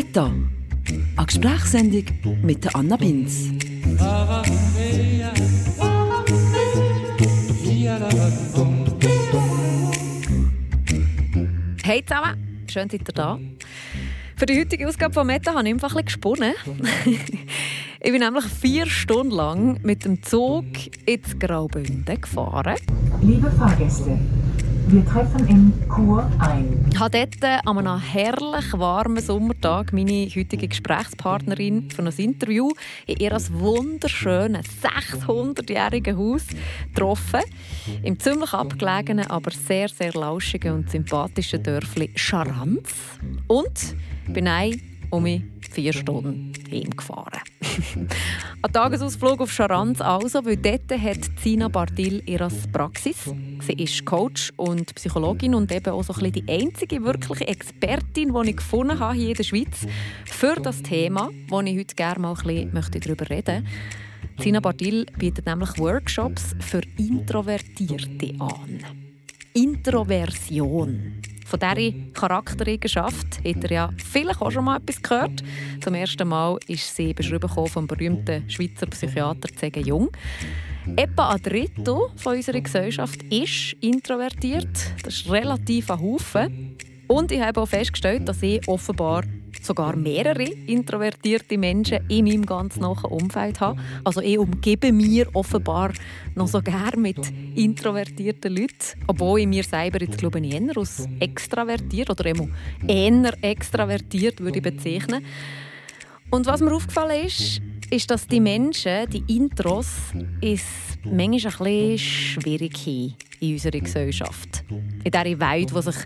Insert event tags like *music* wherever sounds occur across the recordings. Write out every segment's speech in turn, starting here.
Meta, eine Gesprächssendung mit Anna Binz. Hey zusammen, schön seid ihr da. Für die heutige Ausgabe von Meta habe ich einfach ein bisschen gesponnen. *laughs* ich bin nämlich vier Stunden lang mit dem Zug ins Graubünden gefahren. Liebe Fahrgäste, wir treffen in Chur ein. Ich habe dort an einem herrlich warmen Sommertag meine heutige Gesprächspartnerin für ein Interview in ihr wunderschönen 600-jährigen Haus getroffen. Im ziemlich abgelegenen, aber sehr, sehr lauschigen und sympathischen Dörfli Scharanz. Und bin ein um mich vier Stunden heimgefahren. *laughs* Ein Tagesausflug auf Scharanz also, weil dort hat Sina Bardil ihre Praxis. Sie ist Coach und Psychologin und eben auch so ein bisschen die einzige wirkliche Expertin, die ich gefunden habe hier in der Schweiz für das Thema, wo ich heute gerne mal ein bisschen darüber reden möchte. Sina Bardil bietet nämlich Workshops für Introvertierte an. Introversion. Von dieser Charaktereigenschaft hat er ja vielleicht auch schon mal etwas gehört. Zum ersten Mal ist sie beschrieben vom berühmten Schweizer Psychiater C.G. Jung. Etwa ein Drittel von unserer Gesellschaft ist introvertiert. Das ist relativ ein Haufen. Und ich habe auch festgestellt, dass ich offenbar sogar mehrere introvertierte Menschen in meinem ganz nahen Umfeld habe. Also ich umgebe mir offenbar noch so gerne mit introvertierten Leuten, obwohl ich mir selber jetzt glaube ich eher als extravertiert oder eher extravertiert würde ich bezeichnen. Und was mir aufgefallen ist, ist, dass die Menschen, die Intros, ist manchmal ein bisschen schwierig haben in unserer Gesellschaft. In dieser Welt, wo sich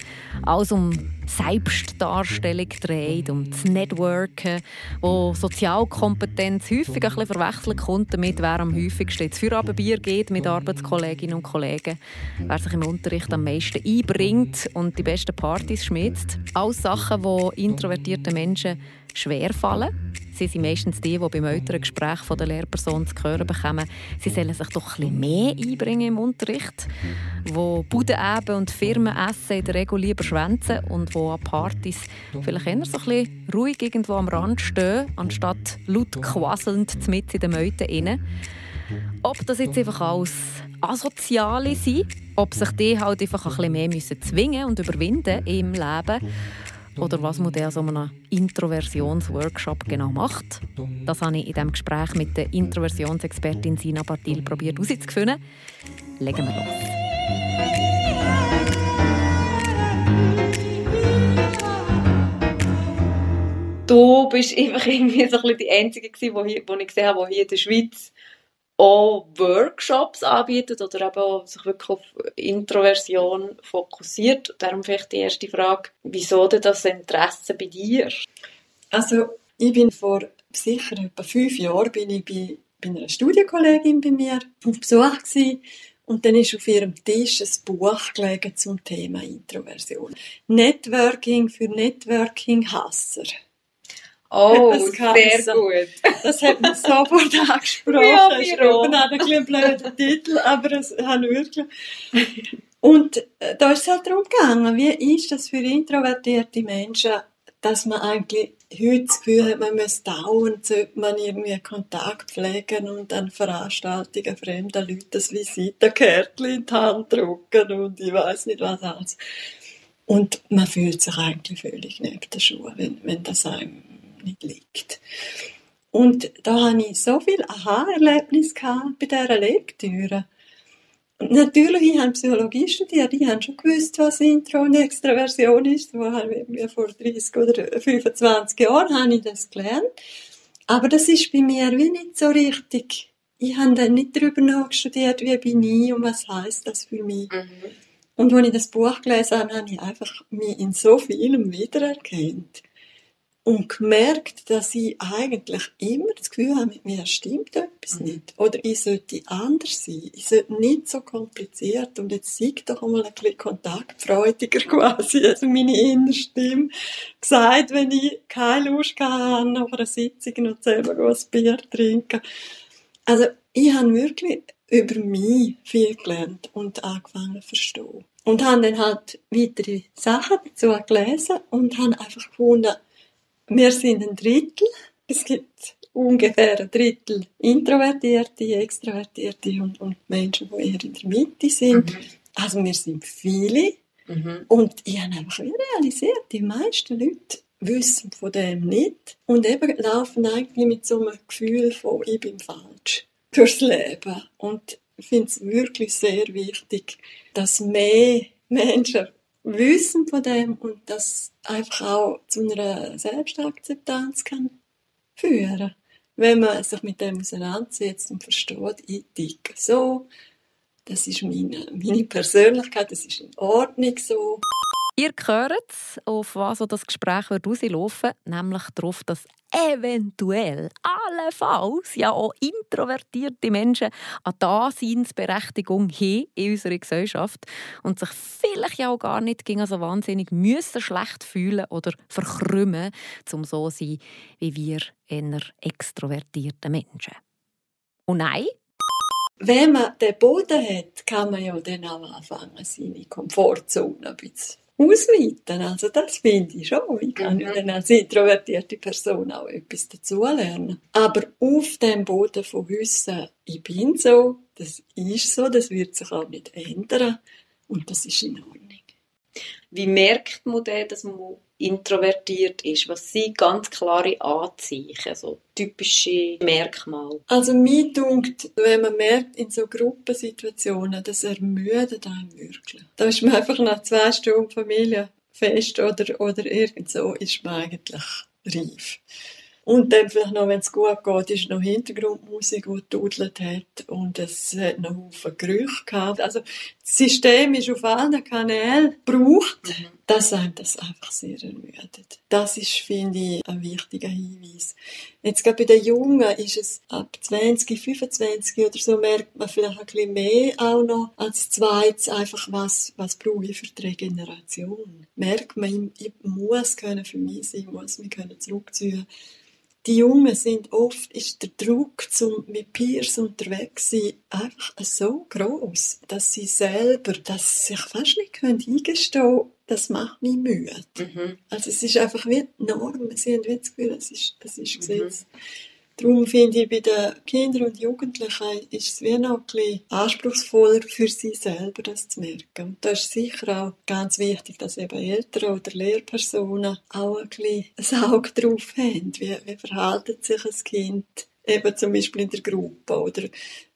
alles um Selbstdarstellung dreht, um das Networken, wo Sozialkompetenz häufig ein bisschen verwechselt kommt damit, wer am häufigsten ins Feierabendbier geht mit Arbeitskolleginnen und Kollegen, wer sich im Unterricht am meisten einbringt und die besten Partys schmitzt. Alles Sachen, die introvertierten Menschen schwer fallen. Sie sind meistens die, die beim älteren Gespräch von der Lehrperson zu hören bekommen, sie sollen sich doch ein mehr einbringen im Unterricht, wo Budeneben und Firmenessen in der Regel lieber schwänzen und wo an Partys vielleicht eher so ein ruhig irgendwo am Rand stehen, anstatt laut quasselnd mit in den Meuten rein. Ob das jetzt einfach alles Asoziale sind, ob sich die halt einfach ein bisschen mehr müssen zwingen und überwinden im Leben oder was man an so einem Introversionsworkshop genau macht. Das habe ich in diesem Gespräch mit der Introversionsexpertin Sina Bartil probiert herauszufinden. Legen wir los. Du bist einfach *laughs* irgendwie so ein bisschen die Einzige, die, ich gesehen habe, die hier in der Schweiz auch Workshops anbietet oder eben auch sich wirklich auf Introversion fokussiert. Darum vielleicht die erste Frage, wieso denn das Interesse bei dir? Also ich bin vor sicher etwa fünf Jahren bin ich bei, bei einer Studienkollegin bei mir auf Besuch gewesen. Und dann ist auf ihrem Tisch ein Buch gelegen zum Thema Introversion. Networking für Networking-Hasser. Oh, sehr gut. Das hat mich sofort *laughs* angesprochen. Ja, ich habe ein bisschen blöden Titel, aber es hat wirklich... Und äh, da ist es halt darum gegangen, wie ist das für introvertierte Menschen, dass man eigentlich heute das Gefühl hat, man muss dauernd man irgendwie Kontakt pflegen und an Veranstaltungen fremder Leute das Visitenkärtchen in die Hand drücken und ich weiß nicht was alles. Und man fühlt sich eigentlich völlig neben der Schuhe, wenn, wenn das einem nicht liegt. Und da hatte ich so viel Aha-Erlebnis bei dieser Lektüre. Und natürlich, ich habe Psychologie studiert, ich habe schon gewusst, was Intro und Extraversion ist. vor 30 oder 25 Jahren habe ich das gelernt. Aber das ist bei mir wie nicht so richtig. Ich habe dann nicht darüber nachgestudiert, wie bin ich und was heißt das für mich. Mhm. Und als ich das Buch gelesen habe, habe ich einfach mich in so vielem wiedererkannt und gemerkt, dass ich eigentlich immer das Gefühl habe, mit mir stimmt etwas mhm. nicht. Oder ich sollte anders sein. Ich sollte nicht so kompliziert und jetzt sei doch einmal ein bisschen kontaktfreudiger *laughs* quasi. Also meine innere Stimme gesagt, wenn ich keine Lust habe, nach einer Sitzung noch selber ein Bier trinken. Also ich habe wirklich über mich viel gelernt und angefangen zu verstehen. Und habe dann halt weitere Sachen dazu gelesen und habe einfach gefunden, wir sind ein Drittel. Es gibt ungefähr ein Drittel Introvertierte, Extrovertierte und, und Menschen, die eher in der Mitte sind. Mhm. Also wir sind viele. Mhm. Und ich habe einfach realisiert, die meisten Leute wissen von dem nicht und eben laufen eigentlich mit so einem Gefühl von ich bin falsch durchs Leben. Und ich finde es wirklich sehr wichtig, dass mehr Menschen wissen von dem und das einfach auch zu einer Selbstakzeptanz kann führen. Wenn man sich mit dem auseinandersetzt und versteht, ich ticke so, das ist meine, meine Persönlichkeit, das ist in Ordnung so. Ihr hört, auf was das Gespräch rauslaufen wird, nämlich darauf, dass eventuell, allenfalls, ja auch introvertierte Menschen eine Daseinsberechtigung haben in unserer Gesellschaft und sich vielleicht ja auch gar nicht gegen so wahnsinnig müssen schlecht fühlen oder verkrümmen, um so zu sein wie wir eher extrovertierte Menschen. Und nein, wenn man den Boden hat, kann man ja dann auch anfangen, seine Komfortzone ein bisschen ausweiten. Also das finde ich schon. Ich kann ja mhm. dann als introvertierte Person auch etwas dazulernen. Aber auf dem Boden von Wissen, ich bin so, das ist so, das wird sich auch nicht ändern und das ist in Ordnung. Wie merkt man denn, dass man introvertiert ist? Was sind ganz klare Anzeichen, so typische Merkmale? Also mir dunkt, wenn man merkt in so Gruppensituationen, das ermüdet einem wirklich. Da ist man einfach nach zwei Stunden Familienfest oder, oder irgend so, ist man eigentlich reif. Und dann vielleicht noch, wenn es gut geht, ist noch Hintergrundmusik, die gedudelt hat. Und es hat noch Haufen Gerüche gehabt. Also, System ist auf allen Kanälen gebraucht, mhm. dass einem das einfach sehr ermüdet. Das ist, finde ich, ein wichtiger Hinweis. Jetzt gerade bei den Jungen ist es ab 20, 25 oder so merkt man vielleicht ein bisschen mehr auch noch als zweites einfach, was, was brauche ich für die Regeneration. Merkt man, ich, ich muss können für mich sein, ich muss mich können zurückziehen die Jungen sind oft, ist der Druck zum mit Peers unterwegs sein einfach so groß, dass sie selber, dass sie sich fast nicht können eingestehen das macht mich müde. Mhm. Also es ist einfach wie die Norm, sie haben wie das Gefühl, das ist, das ist Gesetz. Mhm. Darum finde ich, bei den Kindern und Jugendlichen ist es wie noch ein bisschen anspruchsvoller für sie selber, das zu merken. Und da ist sicher auch ganz wichtig, dass eben Eltern oder Lehrpersonen auch ein bisschen ein Auge drauf haben. Wie, wie verhält sich ein Kind eben zum Beispiel in der Gruppe oder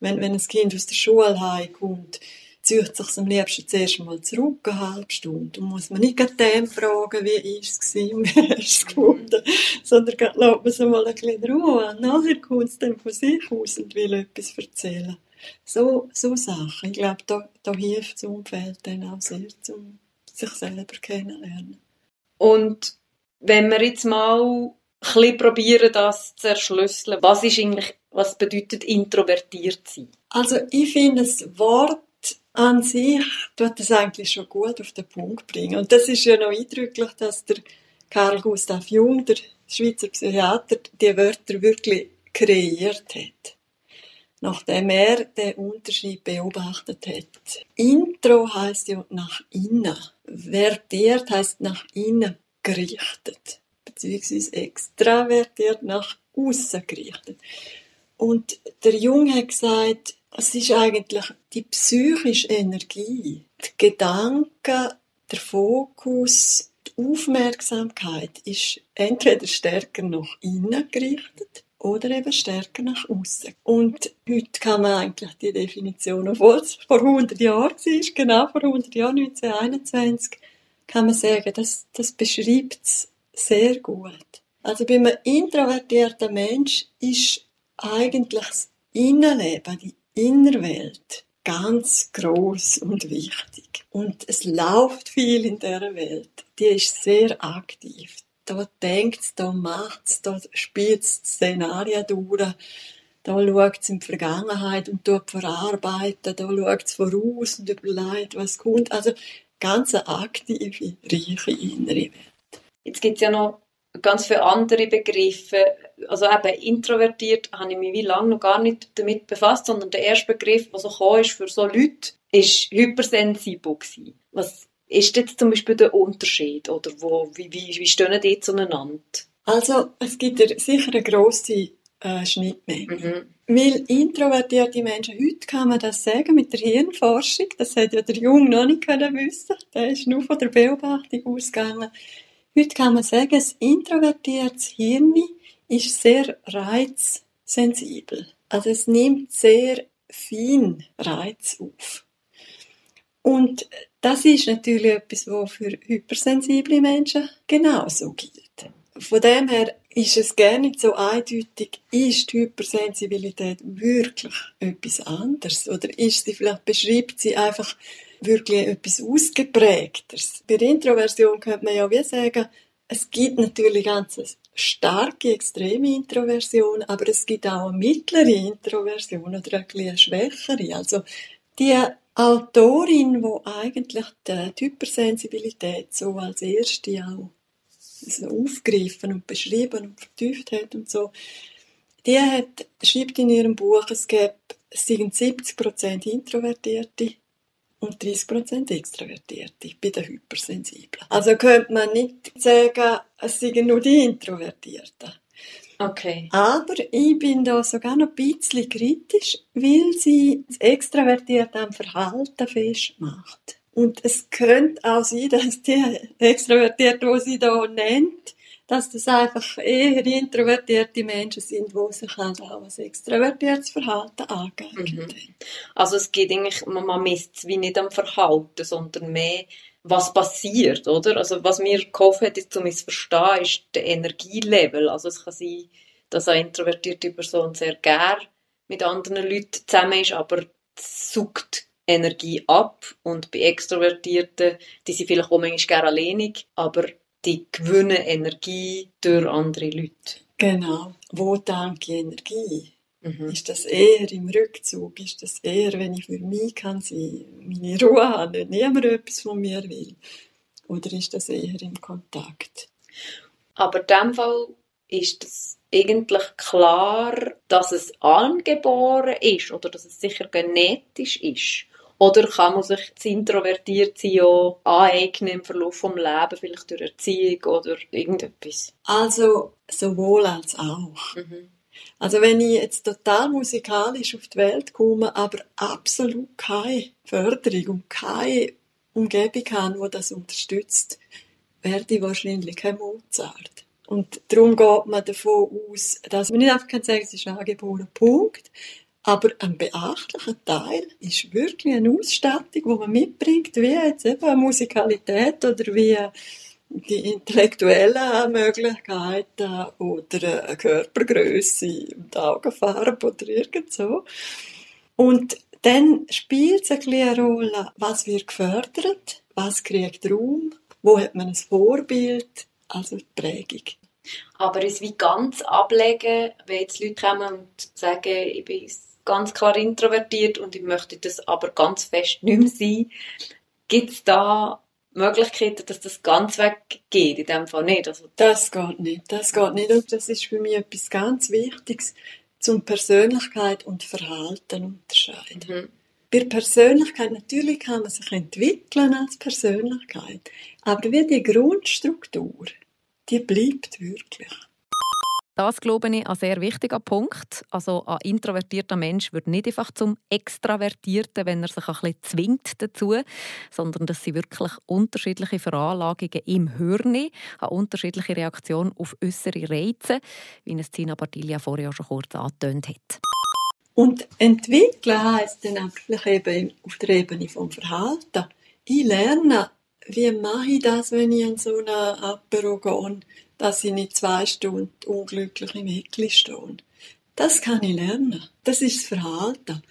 wenn, wenn ein Kind aus der Schule heimkommt zieht sich am liebsten zuerst mal zurück, eine halbe Stunde. Und muss man nicht dem fragen, wie ist es gewesen, wie hast es gefunden, sondern lässt man es mal ein bisschen Ruhe. Nachher kommt es dann von sich aus und will etwas erzählen. So, so Sachen. Ich glaube, da, da hilft das Umfeld dann auch sehr, um sich selber kennenzulernen. Und wenn wir jetzt mal ein bisschen probieren, das zu erschlüsseln, was ist eigentlich, was bedeutet introvertiert sein? Also ich finde das Wort an sich tut das eigentlich schon gut auf den Punkt bringen. Und das ist ja noch eindrücklich, dass der Karl Gustav Jung, der Schweizer Psychiater, die Wörter wirklich kreiert hat. Nachdem er den Unterschied beobachtet hat. Intro heißt ja nach innen. Vertiert heißt nach innen gerichtet. Beziehungsweise extravertiert nach außen gerichtet. Und der Jung hat gesagt, es ist eigentlich die psychische Energie, die Gedanken, der Fokus, die Aufmerksamkeit ist entweder stärker nach innen gerichtet oder eben stärker nach außen. Und heute kann man eigentlich die Definition, obwohl es vor 100 Jahren war, genau vor 100 Jahren, 1921, kann man sagen, das, das beschreibt es sehr gut. Also bei einem introvertierten Mensch ist eigentlich das Innenleben, die Innerwelt ganz groß und wichtig. Und es läuft viel in der Welt. Die ist sehr aktiv. Da denkt es, da macht es, da spielt es Szenarien durch. Da es in die Vergangenheit und tut verarbeiten. Da schaut es voraus und überlegt, was kommt. Also ganz eine aktive, reiche innere Welt. Jetzt gibt es ja noch ganz viele andere Begriffe. Also eben introvertiert habe ich mich wie lange noch gar nicht damit befasst, sondern der erste Begriff, der so kam, ist für so Leute, ist hypersensibel gewesen. Was ist jetzt zum Beispiel der Unterschied oder wo, wie, wie, wie stehen die zueinander? Also, es gibt sicher eine grosse äh, Schnittmenge. Mhm. Weil introvertierte Menschen, heute kann man das sagen mit der Hirnforschung, das hat ja der Jung noch nicht können wissen, der ist nur von der Beobachtung ausgegangen. Heute kann man sagen, ein introvertiertes Hirn ist sehr reizsensibel. Also es nimmt sehr fein Reiz auf. Und das ist natürlich etwas, was für hypersensible Menschen genauso gilt. Von dem her ist es gar nicht so eindeutig, ist die Hypersensibilität wirklich etwas anderes? Oder ist sie, vielleicht beschreibt sie einfach wirklich etwas Ausgeprägteres? Bei der Introversion könnte man ja wie sagen, es gibt natürlich ganz starke, extreme Introversion, aber es gibt auch eine mittlere Introversion oder eine schwächere. Also, die Autorin, die eigentlich die Hypersensibilität so als erste auch so aufgegriffen und beschrieben und vertieft hat und so, die hat, schreibt in ihrem Buch, es gäbe, es seien 70% Introvertierte und 30% Extrovertierte bei den Hypersensiblen. Also könnte man nicht sagen, es seien nur die Introvertierten. Okay. Aber ich bin da sogar noch ein bisschen kritisch, weil sie das Extravertierte am Verhalten festmacht. Und es könnte auch sein, dass die Extrovertierten, die sie da nennt, dass das einfach eher introvertierte Menschen sind, die sich halt auch als extrovertiertes Verhalten angeeignet mhm. Also es geht eigentlich, man misst es wie nicht am Verhalten, sondern mehr, was passiert, oder? Also was mir geholfen hat, ist zu missverstehen, ist der Energielevel. Also es kann sein, dass eine introvertierte Person sehr gern mit anderen Leuten zusammen ist, aber sucht Energie ab und bei Extrovertierten, die sind vielleicht auch manchmal gerne alleinig, aber die gewinnen Energie durch andere Leute. Genau. Wo danke ich Energie? Mhm. Ist das eher im Rückzug? Ist das eher, wenn ich für mich kann sein, meine Ruhe habe, nicht niemand etwas von mir will? Oder ist das eher im Kontakt? Aber in dem Fall ist es eigentlich klar, dass es angeboren ist oder dass es sicher genetisch ist. Oder kann man sich das Introvertiertsein ja aneignen im Verlauf des Lebens, vielleicht durch Erziehung oder irgendetwas? Also sowohl als auch. Mhm. Also wenn ich jetzt total musikalisch auf die Welt komme, aber absolut keine Förderung und keine Umgebung habe, die das unterstützt, werde ich wahrscheinlich kein Mozart. Und darum geht man davon aus, dass man nicht einfach sagen kann es ist ein angeborener Punkt, aber ein beachtlicher Teil ist wirklich eine Ausstattung, die man mitbringt, wie jetzt eben eine Musikalität oder wie die intellektuellen Möglichkeiten oder eine Körpergröße und Augenfarbe oder irgend so. Und dann spielt es eine Rolle, was wird gefördert, was kriegt Raum, wo hat man ein Vorbild, also die Prägung. Aber es wie ganz ablegen, wenn jetzt Leute kommen und sagen, ich bin ganz klar introvertiert und ich möchte das aber ganz fest nicht mehr sein. Gibt es da Möglichkeiten, dass das ganz weggeht? In dem Fall nicht. Also das geht nicht. Das geht nicht. Und das ist für mich etwas ganz Wichtiges, zum Persönlichkeit und Verhalten unterscheiden. Mhm. Bei Persönlichkeit, natürlich kann man sich entwickeln als Persönlichkeit, aber wie die Grundstruktur, die bleibt wirklich. Das glaube ich ein sehr wichtiger Punkt. Also ein introvertierter Mensch wird nicht einfach zum Extravertierten, wenn er sich ein bisschen zwingt dazu, sondern dass sie wirklich unterschiedliche Veranlagungen im Hirn, eine unterschiedliche Reaktion auf äußere Reize, wie es Tina Bartilia vorher schon kurz angetönt hat. Und entwickeln heisst dann einfach eben auf der Ebene vom Verhalten. Ich lerne, wie mache ich das, wenn ich an so einer Apero gehe dass ich nicht zwei Stunden unglücklich im Eckli stehe. Das kann ich lernen. Das ist das Verhalten.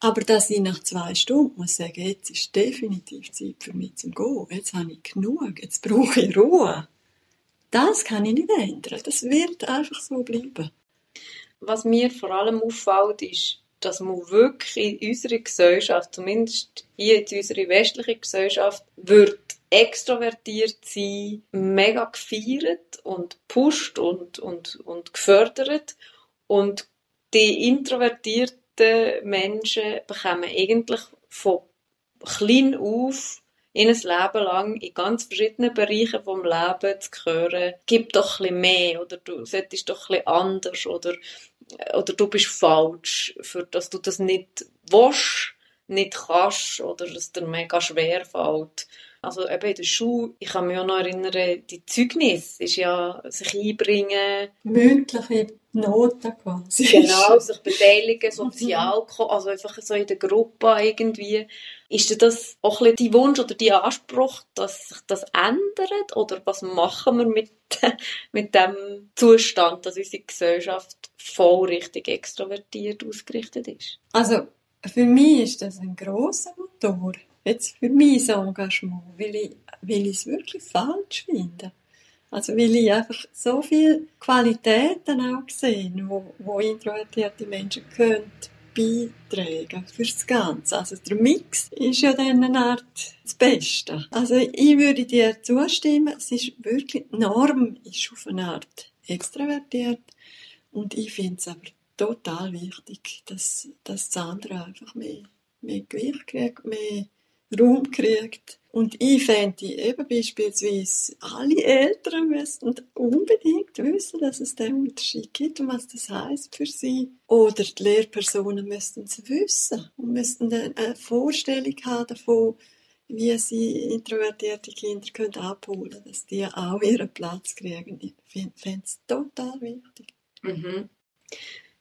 Aber dass ich nach zwei Stunden muss sagen, jetzt ist definitiv Zeit für mich zum Gehen. Jetzt habe ich genug. Jetzt brauche ich Ruhe. Das kann ich nicht ändern. Das wird einfach so bleiben. Was mir vor allem auffällt, ist, dass man wirklich in unserer Gesellschaft, zumindest hier in unserer westlichen Gesellschaft, wird extrovertiert sein, mega gefeiert und pusht und, und, und gefördert. Und die introvertierten Menschen bekommen eigentlich von klein auf in ein Leben lang in ganz verschiedenen Bereichen vom Leben zu hören, gib doch ein mehr oder du solltest doch ein anders oder, oder du bist falsch, für dass du das nicht willst, nicht kannst oder dass dir mega schwer fällt. Also eben in der Schule, ich kann mich auch noch erinnern, die Zeugnis ist ja sich einbringen. Mündliche Noten quasi. Genau, *laughs* sich beteiligen, sozial, also einfach so in der Gruppe irgendwie. Ist das auch ein bisschen dein Wunsch oder dein Anspruch, dass sich das ändert? Oder was machen wir mit, *laughs* mit dem Zustand, dass unsere Gesellschaft voll richtig extrovertiert ausgerichtet ist? Also, für mich ist das ein grosser Motor jetzt für mein Engagement, weil ich, weil ich es wirklich falsch finde. Also weil ich einfach so viele Qualitäten auch sehe, wo, wo introvertierte Menschen können beitragen fürs Ganze. Also der Mix ist ja dann eine Art das Beste. Also ich würde dir zustimmen, es ist wirklich, Norm ist auf eine Art extrovertiert und ich finde es aber total wichtig, dass, dass das andere einfach mehr, mehr Gewicht kriegt, mehr Raum kriegt. Und ich fände eben beispielsweise, alle Eltern müssten unbedingt wissen, dass es den Unterschied gibt und was das heißt für sie. Oder die Lehrpersonen müssten es wissen und müssten eine Vorstellung haben davon, wie sie introvertierte Kinder können abholen können, dass die auch ihren Platz kriegen. Ich fände es total wichtig. Mhm.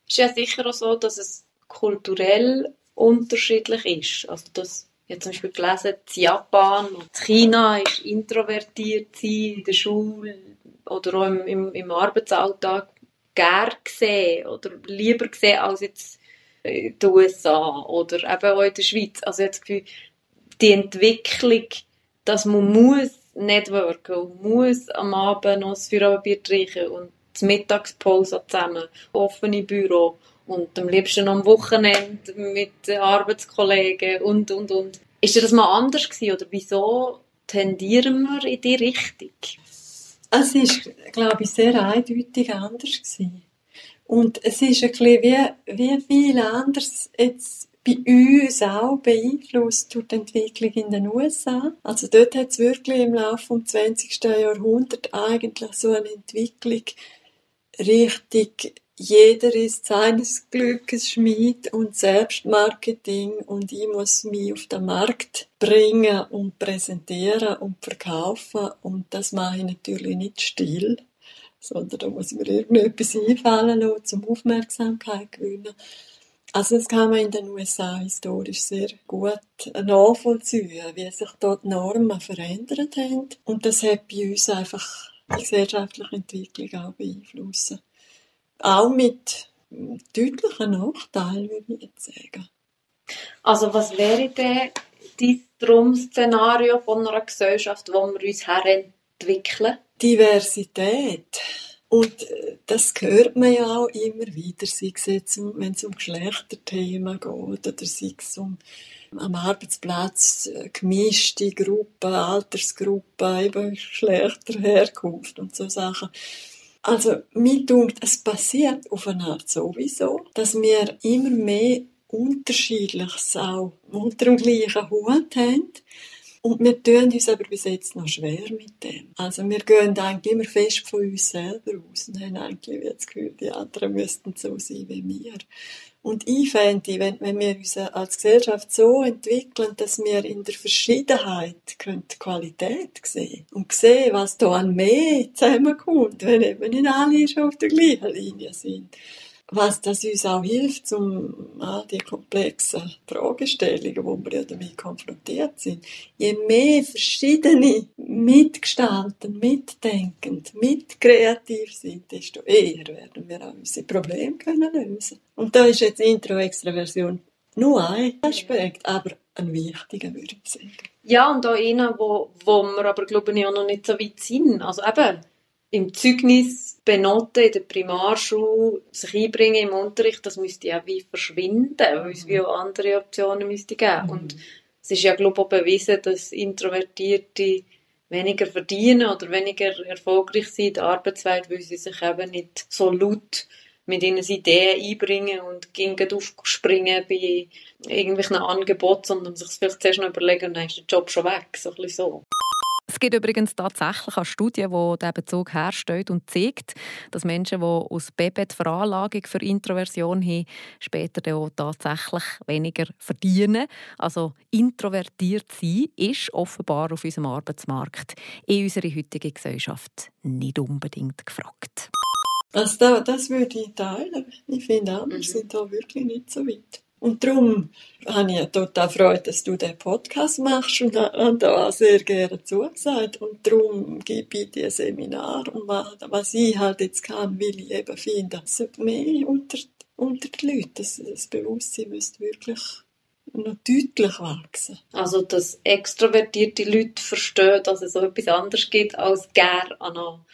Ist ja sicher auch so, dass es kulturell unterschiedlich ist. Also, dass ich habe zum Beispiel gelesen, in Japan und China ist introvertiert sein in der Schule oder auch im, im, im Arbeitsalltag gern gesehen oder lieber gesehen als jetzt in den USA oder eben auch in der Schweiz. Also ich habe das Gefühl, die Entwicklung, dass man muss networken und muss am Abend noch das Feierabendbier trinken und die Mittagspause zusammen, offene Büro und am liebsten am Wochenende mit Arbeitskollegen und, und, und. Ist das mal anders gewesen oder wieso tendieren wir in die Richtung? Es ist, glaube ich, sehr eindeutig anders gewesen. Und es ist ein bisschen wie, wie viel anders jetzt bei uns auch beeinflusst durch die Entwicklung in den USA. Also dort hat es wirklich im Laufe des 20. Jahrhunderts eigentlich so eine Entwicklung Richtung jeder ist seines Glückes Schmied und Selbstmarketing und ich muss mich auf den Markt bringen und präsentieren und verkaufen und das mache ich natürlich nicht still, sondern da muss mir irgendetwas einfallen lassen, um Aufmerksamkeit gewinnen. Also das kann man in den USA historisch sehr gut nachvollziehen, wie sich dort Normen verändert haben und das hat bei uns einfach die gesellschaftliche Entwicklung auch beeinflussen. Auch mit deutlichen Nachteilen, würde ich jetzt sagen. Also was wäre denn dein Traum-Szenario von einer Gesellschaft, wo wir uns herentwickeln? Diversität. Und äh, das hört man ja auch immer wieder, sei es jetzt, wenn es um Geschlechterthemen geht oder sei es um am Arbeitsplatz äh, gemischte Gruppen, Altersgruppen, eben Geschlechter, Herkunft und so Sachen. Also, mir denkt, es passiert auf eine Art sowieso, dass wir immer mehr Unterschiedliches auch unter dem gleichen Hut haben. Und wir tun uns aber bis jetzt noch schwer mit dem. Also wir gehen eigentlich immer fest von uns selber aus und haben eigentlich das Gefühl, die anderen müssten so sein wie wir. Und ich fände, wenn, wenn wir uns als Gesellschaft so entwickeln, dass wir in der Verschiedenheit die Qualität sehen und sehen, was da an mehr zusammenkommt, wenn eben nicht alle schon auf der gleichen Linie sind was das uns auch hilft, um all die komplexen Fragestellungen, wo wir ja damit konfrontiert sind. Je mehr verschiedene mitgestalten, mitdenkend, mitkreativ sind, desto eher werden wir auch unsere Probleme können lösen. Und da ist jetzt Intro-Extraversion nur ein Aspekt, aber ein wichtiger, würde ich sagen. Ja, und auch einer, wo, wo wir aber, glaube ich, auch noch nicht so weit sind. Also eben, im Zeugnis benoten in der Primarschule, sich einbringen im Unterricht, das müsste ja wie verschwinden, weil es wie auch andere Optionen müsste geben. Mhm. Und es ist ja, glaube ich, auch bewiesen, dass Introvertierte weniger verdienen oder weniger erfolgreich sind in der Arbeitswelt, weil sie sich eben nicht so laut mit ihnen Ideen einbringen und gehen aufspringen bei irgendwelchen Angeboten, sondern sich vielleicht zuerst noch überlegen und dann ist der Job schon weg. So ein bisschen so. Es gibt übrigens tatsächlich eine Studie, die diesen Bezug herstellt und zeigt, dass Menschen, die aus Baby die Veranlagung für Introversion haben, später auch tatsächlich weniger verdienen. Also introvertiert sein ist offenbar auf unserem Arbeitsmarkt in unserer heutigen Gesellschaft nicht unbedingt gefragt. Also das, das würde ich teilen. Ich finde auch, wir mhm. sind da wirklich nicht so weit. Und darum habe ich total Freude, dass du den Podcast machst und, da sehr gerne zugesagt. Und darum gebe ich dir Seminar. Und was ich halt jetzt kann, will ich eben finden, es mehr unter, unter den Leuten, das, das Bewusstsein müsste wirklich noch deutlich wachsen. Also, dass extrovertierte Leute verstehen, dass es so etwas anderes gibt, als gerne an einer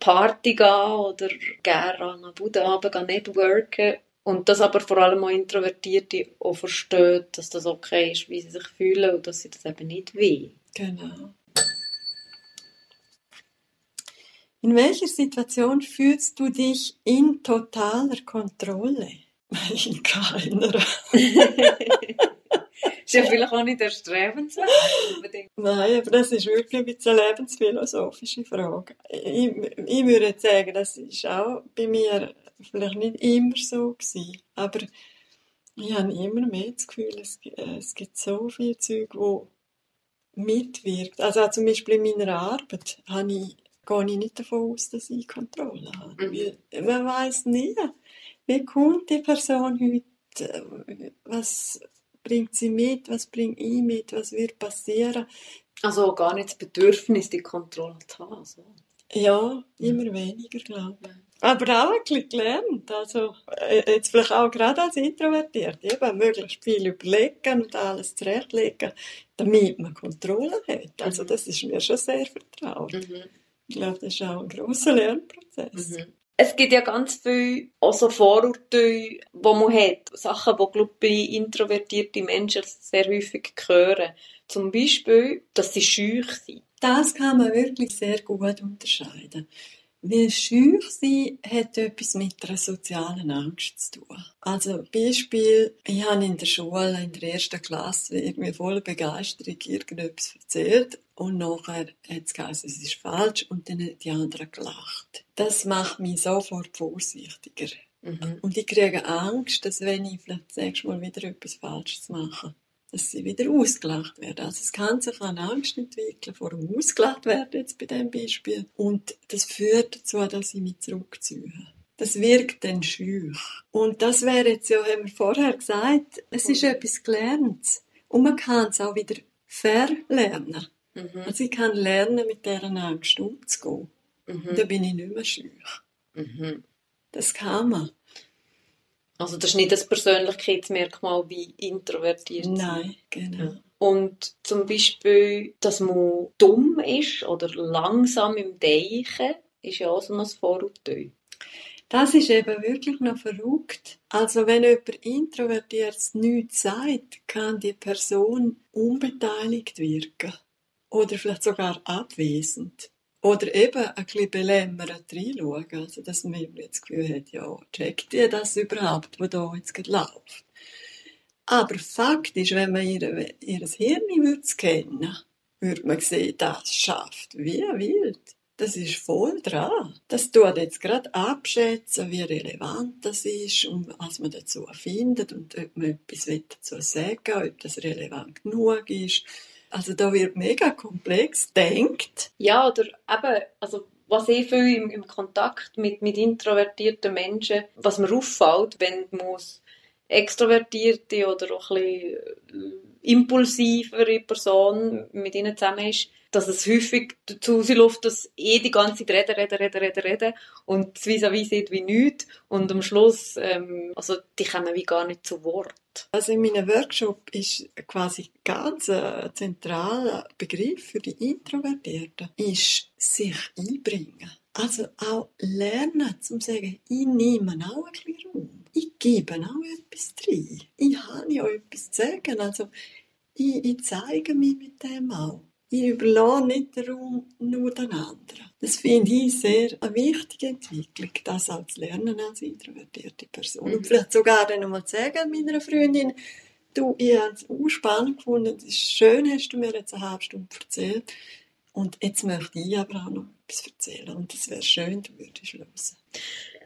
Party gehen oder gerne an einer Bude gehen, networken und das aber vor allem auch Introvertierte auch verstehen, dass das okay ist, wie sie sich fühlen und dass sie das eben nicht will. Genau. In welcher Situation fühlst du dich in totaler Kontrolle? *laughs* In keiner. *laughs* ist ja vielleicht auch nicht erstrebenswert. Nein, aber das ist wirklich eine lebensphilosophische Frage. Ich, ich würde sagen, das ist auch bei mir vielleicht nicht immer so gewesen, aber ich habe immer mehr das Gefühl, es, äh, es gibt so viel Zeug, wo mitwirkt. Also zum Beispiel in meiner Arbeit habe ich, gehe ich nicht davon aus, dass ich Kontrolle habe. Mhm. Man weiß nie, wie kommt die Person heute, was bringt sie mit, was bringt ich mit, was wird passieren. Also gar nicht das Bedürfnis, die Kontrolle zu haben. So. Ja, immer weniger, glaube ich. Aber auch ein bisschen gelernt. Also, äh, jetzt vielleicht auch gerade als Introvertiert, eben möglichst viel überlegen und alles zurechtlegen, damit man Kontrolle hat. Also, mhm. das ist mir schon sehr vertraut. Mhm. Ich glaube, das ist auch ein grosser Lernprozess. Mhm. Es gibt ja ganz viele also Vorurteile, die man hat. Sachen, die, glaube bei introvertierten Menschen sehr häufig hören. Zum Beispiel, dass sie schüch sind. Das kann man wirklich sehr gut unterscheiden. Weil schüch sein hat etwas mit einer sozialen Angst zu tun. Also Beispiel, ich habe in der Schule, in der ersten Klasse, irgendwie voller Begeisterung irgendetwas erzählt und nachher hat es geheißen, es ist falsch und dann haben die anderen gelacht. Das macht mich sofort vorsichtiger. Mhm. Und ich kriege Angst, dass wenn ich vielleicht das nächste Mal wieder etwas Falsches mache, dass sie wieder ausgelacht werden. Also es kann sich eine Angst entwickeln vor dem Ausgelacht werden, jetzt bei diesem Beispiel. Und das führt dazu, dass ich mich zurückziehe. Das wirkt dann schüch. Und das wäre jetzt ja, haben wir vorher gesagt, es ist etwas Gelerntes. Und man kann es auch wieder verlernen. Mhm. Also ich kann lernen, mit dieser Angst umzugehen. Mhm. Da bin ich nicht mehr schüch. Mhm. Das kann man. Also das ist nicht das Persönlichkeitsmerkmal wie introvertiert Nein, genau. Ja. Und zum Beispiel, dass man dumm ist oder langsam im Denken, ist ja auch so ein Vorurteil. Das ist eben wirklich noch verrückt. Also wenn jemand introvertiert nichts sagt, kann die Person unbeteiligt wirken. Oder vielleicht sogar abwesend. Oder eben ein bisschen belämmert reinschauen. Also, dass man jetzt das Gefühl hat, ja, checkt ihr das überhaupt, was da jetzt gerade läuft? Aber faktisch, wenn man ihr, ihr Hirn würde kennen, würde man sehen, das schafft wie wild. Das ist voll dran. Das tut jetzt gerade abschätzen, wie relevant das ist und was man dazu findet und ob man etwas dazu sagen will, ob das relevant genug ist also da wird mega komplex denkt. Ja, oder eben, also was ich viel im, im Kontakt mit, mit introvertierten Menschen, was mir auffällt, wenn man extrovertierte oder auch ein bisschen äh, impulsivere Person mit ihnen zusammen ist, dass es häufig dazu läuft, dass eh die ganze Zeit reden, reden, reden, reden, reden und das vis-à-vis sieht wie nichts und am Schluss, ähm, also die kommen wie gar nicht zu Wort. Also in meinem Workshop ist quasi ganz ein zentraler Begriff für die Introvertierten, ist sich einbringen. Also auch lernen, zum sagen, ich nehme auch ein bisschen Raum. Ich gebe auch etwas rein. Ich habe ja etwas zu sagen. Also ich, ich zeige mich mit dem auch. ich überlasse nicht den Raum nur den anderen. Das finde ich sehr eine wichtige Entwicklung, das als Lernen als introvertierte Person. Mhm. Und vielleicht sogar dann nochmal sagen meiner Freundin, du, ich habe es auch spannend gefunden, es ist schön, hast du mir jetzt eine halbe Stunde erzählt. Und jetzt möchte ich aber auch noch etwas erzählen. Und es wäre schön, du würdest hören.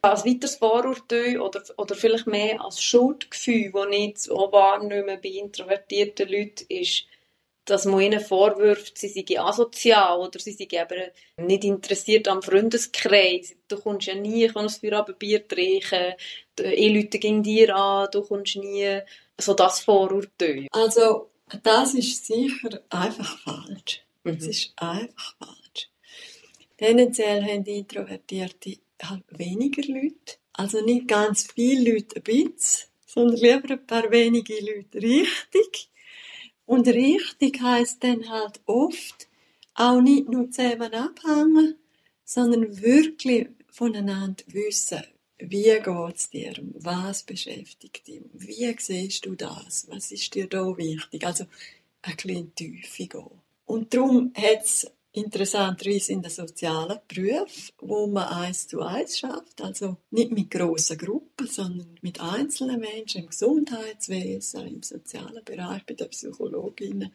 Als weiteres Vorurteil oder, oder vielleicht mehr als Schuldgefühl, das ich auch wahrnehme bei introvertierten Leuten, ist, dass man ihnen vorwirft, sie seien asozial oder sie seien eben nicht interessiert am Freundeskreis. Du kommst ja nie, kannst für ein Bier trinken, ich Leute gegen dir an, du kommst nie. So das Vorurteil. Also, das ist sicher einfach falsch. Mhm. Es ist einfach falsch. Tendenziell haben die Introvertierte weniger Leute. Also nicht ganz viele Leute ein bisschen, sondern lieber ein paar wenige Leute richtig. Und richtig heisst dann halt oft auch nicht nur zusammen abhängen, sondern wirklich voneinander wissen, wie geht's dir, was beschäftigt dich, wie siehst du das, was ist dir da wichtig, also ein bisschen Tiefe gehen. Und darum hat's interessanterweise in den sozialen Berufen, wo man eins zu eins schafft, also nicht mit grossen Gruppen, sondern mit einzelnen Menschen im Gesundheitswesen, im sozialen Bereich, bei den Psychologinnen,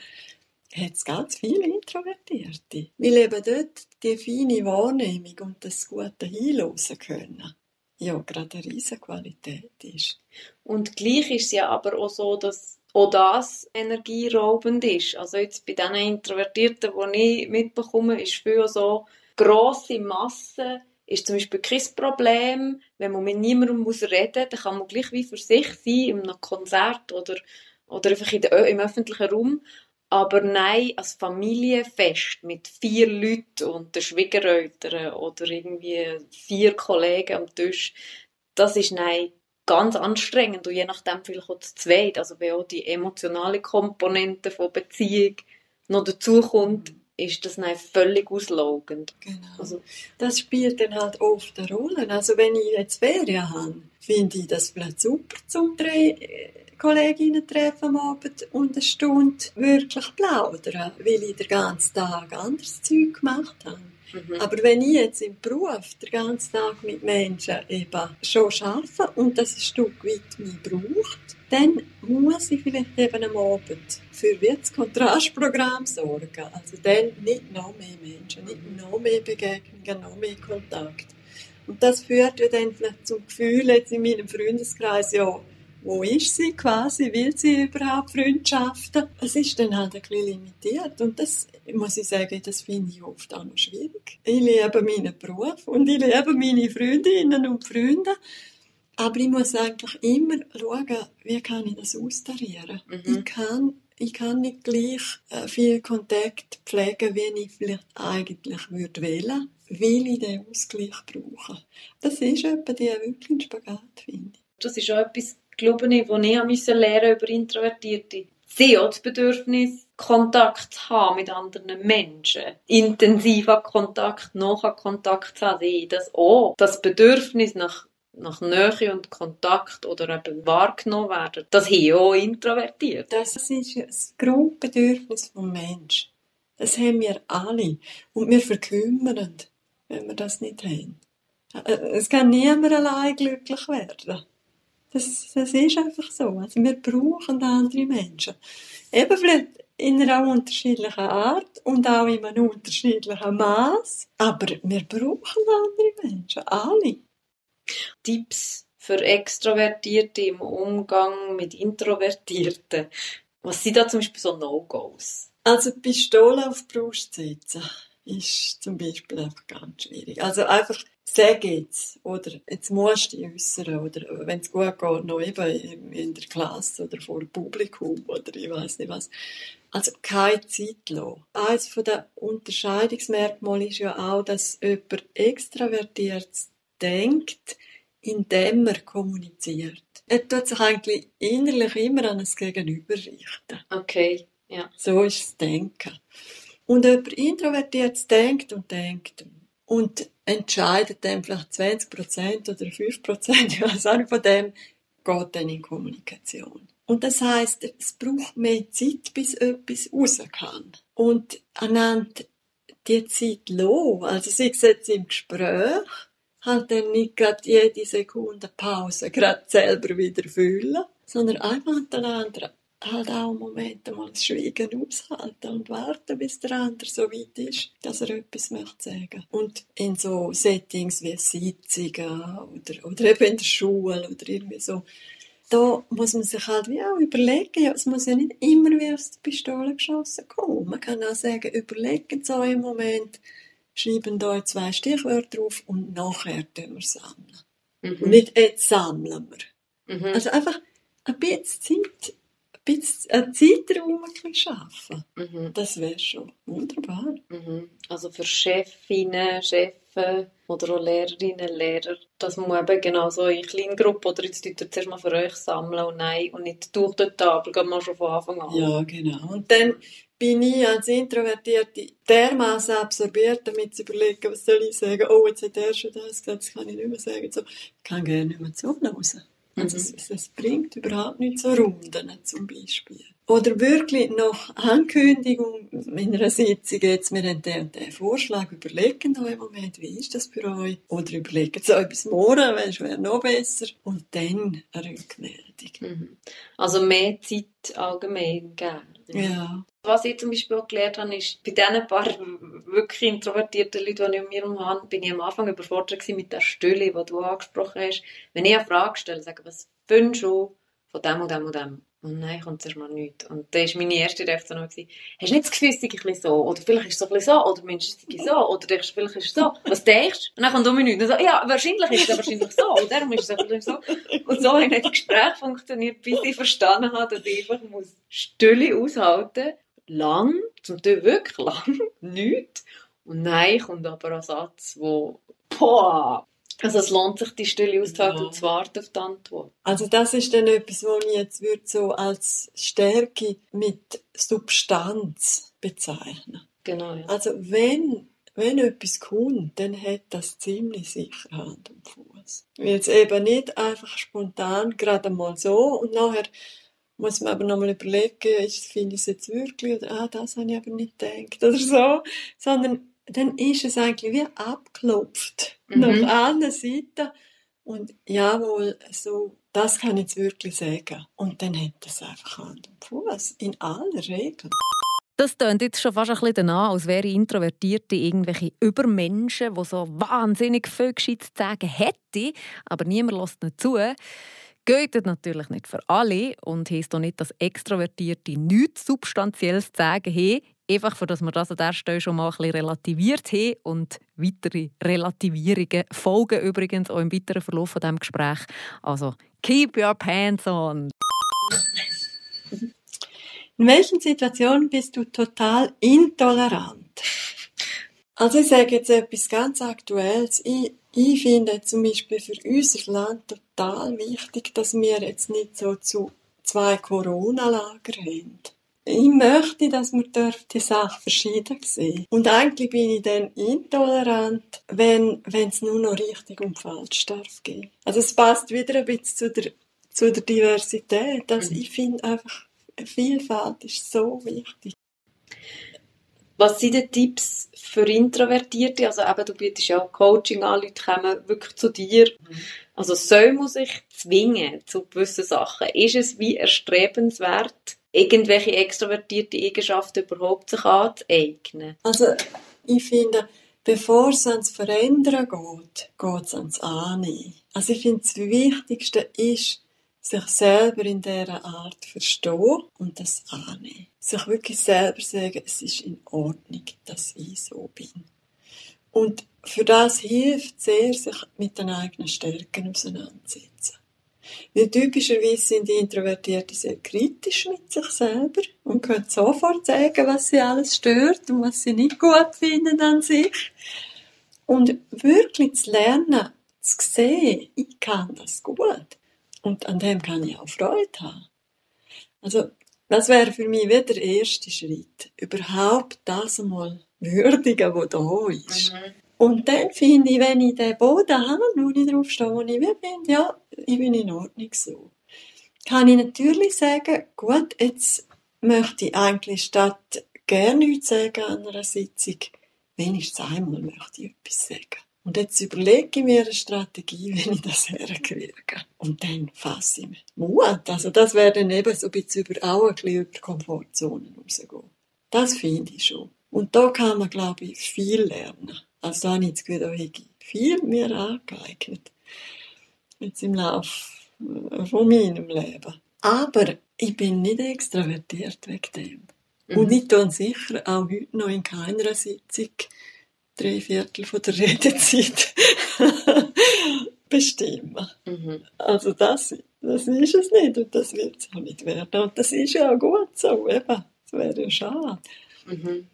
hat es ganz viele Introvertierte. Weil eben dort die feine Wahrnehmung und das gute Hinhören können ja gerade eine riesige Qualität ist. Und gleich ist es ja aber auch so, dass auch das energieraubend ist. Also jetzt bei diesen Introvertierten, die ich mitbekomme, ist viel so, grosse Massen ist zum Beispiel kein Problem. Wenn man mit niemandem muss reden muss, dann kann man gleich wie für sich sein, in einem Konzert oder, oder einfach in der, im öffentlichen Raum. Aber nein, als Familienfest mit vier Leuten und den Schwiegereltern oder irgendwie vier Kollegen am Tisch, das ist nein ganz anstrengend und je nachdem vielleicht auch zu zweit, also wenn auch die emotionale Komponente von Beziehung noch dazukommt, mhm. ist das dann völlig auslaugend. Genau. Also, das spielt dann halt oft eine Rolle. Also wenn ich jetzt Ferien habe, finde ich das vielleicht super zum drei äh, Kolleginnen treffen am Abend und eine Stunde wirklich plaudern, weil ich den ganzen Tag anderes Zeug gemacht habe. Mhm. Aber wenn ich jetzt im Beruf den ganzen Tag mit Menschen eben schon arbeite und das ein Stück weit mich braucht, dann muss ich vielleicht eben am Abend für das Kontrastprogramm sorgen. Also dann nicht noch mehr Menschen, nicht noch mehr Begegnungen, noch mehr Kontakt. Und das führt ja dann vielleicht zum Gefühl jetzt in meinem Freundeskreis, ja, wo ist sie quasi, will sie überhaupt Freundschaften? Es ist dann halt ein bisschen limitiert und das muss ich sagen, das finde ich oft auch noch schwierig. Ich liebe meinen Beruf und ich liebe meine Freundinnen und Freunde, aber ich muss eigentlich immer schauen, wie kann ich das austarieren. Mhm. Ich kann ich kann nicht gleich äh, viel Kontakt pflegen, wie ich vielleicht eigentlich würde wählen, weil ich den Ausgleich brauche. Das ist etwa die wirklich Spagat, finde ich. Das ist auch etwas, glaube ich, was ich musste lernen über Introvertierte. Sie hat das Bedürfnis, Kontakt zu haben mit anderen Menschen. Intensiver Kontakt, nachher Kontakt zu haben. Das auch. Das Bedürfnis nach, nach Nähe und Kontakt oder eben wahrgenommen werden, das hier auch introvertiert. Das ist das Grundbedürfnis des Menschen. Das haben wir alle. Und wir verkümmern, wenn wir das nicht haben. Äh, es kann niemand allein glücklich werden. Das, das ist einfach so. Also wir brauchen andere Menschen. Eben vielleicht in einer unterschiedlichen Art und auch in einem unterschiedlichen Maß. Aber wir brauchen andere Menschen. Alle. Tipps für Extrovertierte im Umgang mit Introvertierten. Was sind da zum Beispiel so No-Gos? Also Pistole auf die Brust setzen ist zum Beispiel einfach ganz schwierig. Also einfach sag jetzt, oder jetzt musst du dich äußern, oder wenn es gut geht, noch eben in der Klasse oder vor dem Publikum, oder ich weiß nicht was. Also keine Zeit lassen. Eines der Unterscheidungsmerkmale ist ja auch, dass jemand extravertiert denkt, indem er kommuniziert. Er tut sich eigentlich innerlich immer an das Gegenüber richten. Okay, ja. So ist das Denken. Und jemand introvertiert denkt und denkt und entscheidet dann vielleicht 20% oder 5%, ich weiß auch von dem, geht dann in Kommunikation. Und das heißt, es braucht mehr Zeit, bis etwas raus kann. und einander die Zeit lassen. Also sei es jetzt im Gespräch, halt dann nicht gerade jede Sekunde Pause gerade selber wieder fühlen, sondern einfach miteinander halt auch einen Moment einmal das Schweigen aushalten und warten, bis der andere so weit ist, dass er etwas möchte sagen. Und in so Settings wie Sitzungen oder, oder eben in der Schule oder irgendwie so, da muss man sich halt wie auch überlegen, ja, es muss ja nicht immer wie aus der Pistole geschossen kommen. Man kann auch sagen, überlegen so im Moment, schreiben da zwei Stichwörter drauf und nachher wir sammeln. Mhm. Und nicht jetzt sammeln wir. Mhm. Also einfach ein bisschen Zeit bisschen einen Zeitraum ein schaffen. Mhm. Das wäre schon wunderbar. Mhm. Also für Chefinnen, Chefs oder auch Lehrerinnen, Lehrer, dass man eben genau so in Kleingruppen oder jetzt tut ihr zuerst mal für euch sammeln und nein und nicht durch die Tafel, geht man schon von Anfang an. Ja, genau. Und dann bin ich als Introvertierte dermaßen absorbiert, damit zu überlegen, was soll ich sagen, oh, jetzt hat er schon das gesagt, das kann ich nicht mehr sagen. So, ich kann gerne nicht mehr zuhören. Also mhm. es, es, bringt überhaupt nicht so Runden zum Beispiel. Oder wirklich noch Ankündigung in einer Sitzung, jetzt, wir haben den und den Vorschlag, überlegen euch im Moment, wie ist das für euch? Oder überlegen es euch bis morgen, weil es wäre noch besser. Und dann eine Rückmeldung. Mhm. Also mehr Zeit allgemein geben. Ja. Was ich zum Beispiel auch gelernt habe, ist, bei diesen paar wirklich introvertierten Leuten, die ich um mir herum habe, bin ich am Anfang überfordert mit der Stille, die du angesprochen hast. Wenn ich eine Frage stelle, sage was findest du von dem und dem und dem? Und nein, kommt zuerst mal nichts. Und da war meine erste Reaktion auch, hast du nicht das Gefühl, es sei ein bisschen so? Oder vielleicht ist es ein bisschen so? Oder du, es so? Oder denkst du, vielleicht ist es so? Was denkst du? Und dann kommt um nichts. So, ja, wahrscheinlich ist es wahrscheinlich so. Und darum ist es so. Und so hat das Gespräch funktioniert, bis ich verstanden habe, dass ich einfach muss Stille aushalten lang, zum Teil wirklich *laughs* lang, nichts. Und nein, kommt aber ein Satz, wo, boah, also es lohnt sich, die Stille auszuhalten ja. und zu warten auf die Antwort. Also das ist dann etwas, was ich jetzt würde so als Stärke mit Substanz bezeichnen. Genau, ja. Also wenn, wenn etwas kommt, dann hat das ziemlich sicher Hand und Fuß. Jetzt eben nicht einfach spontan gerade mal so und nachher muss man aber nochmal überlegen, ist, finde ich es jetzt wirklich oder ah, das habe ich aber nicht gedacht oder so, sondern dann ist es eigentlich wie abgeklopft mhm. nach allen Seiten und jawohl, so, das kann ich jetzt wirklich sagen. Und dann hat das einfach Hand und Fuß, in aller Regel. Das klingt jetzt schon fast ein bisschen danach, als wären Introvertierte irgendwelche Übermenschen, die so wahnsinnig viel Gescheites zu sagen hätten, aber niemand lässt nicht zu. Geht natürlich nicht für alle und heisst auch nicht, dass Extrovertierte nichts Substanzielles zu sagen haben. Einfach, für dass wir das an der Stelle schon mal ein bisschen relativiert haben und weitere Relativierungen folgen übrigens auch im weiteren Verlauf von diesem Gespräch. Also, keep your pants on! In welchen Situationen bist du total intolerant? Also ich sage jetzt etwas ganz Aktuelles. Ich ich finde zum Beispiel für unser Land total wichtig, dass wir jetzt nicht so zu zwei Corona-Lager haben. Ich möchte, dass wir die Sache verschieden sehen. Und eigentlich bin ich dann intolerant, wenn es nur noch richtig und falsch darf gehen. Also es passt wieder ein bisschen zu der, zu der Diversität. Also ich finde einfach, Vielfalt ist so wichtig. Was sind denn Tipps für Introvertierte? Also eben, du bietest ja Coaching an, Leute kommen wirklich zu dir. Mhm. Also soll man sich zwingen zu gewissen Sachen? Ist es wie erstrebenswert, irgendwelche extrovertierte Eigenschaften überhaupt sich anzueignen? Also ich finde, bevor es ans Verändern geht, geht es ans Annehmen. Also ich finde, das Wichtigste ist, sich selber in dieser Art verstehen und das annehmen. Sich wirklich selber sagen, es ist in Ordnung, dass ich so bin. Und für das hilft sehr, sich mit den eigenen Stärken auseinanderzusetzen. Weil typischerweise sind die Introvertierten sehr kritisch mit sich selber und können sofort sagen, was sie alles stört und was sie nicht gut finden an sich. Und wirklich zu lernen, zu sehen, ich kann das gut. Und an dem kann ich auch Freude haben. Also, das wäre für mich wieder der erste Schritt. Überhaupt das einmal würdigen, was da ist. Mhm. Und dann finde ich, wenn ich den Boden habe, wo ich drauf stehe, wo ich bin, ja, ich bin in Ordnung so. Kann ich natürlich sagen, gut, jetzt möchte ich eigentlich statt gerne nichts sagen an einer Sitzung. Wenigstens einmal möchte ich etwas sagen. Und jetzt überlege ich mir eine Strategie, *laughs* wie ich das herkriege. Und dann fasse ich mich Mut. Also das wäre dann eben so ein bisschen über, auch ein bisschen über die Komfortzonen rausgehen. Das finde ich schon. Und da kann man, glaube ich, viel lernen. Also da habe ich das Gefühl, da habe ich viel mir angeeignet. Jetzt im Laufe äh, von meinem Leben. Aber ich bin nicht extravertiert wegen dem. Mhm. Und ich tue sicher auch heute noch in keiner Sitzung drei Viertel von der *laughs* Redezeit *laughs* bestimmen. Mhm. Also das, das ist es nicht und das wird es auch nicht werden. Und das ist ja auch gut so, eben. Das wäre ja schade. Mhm.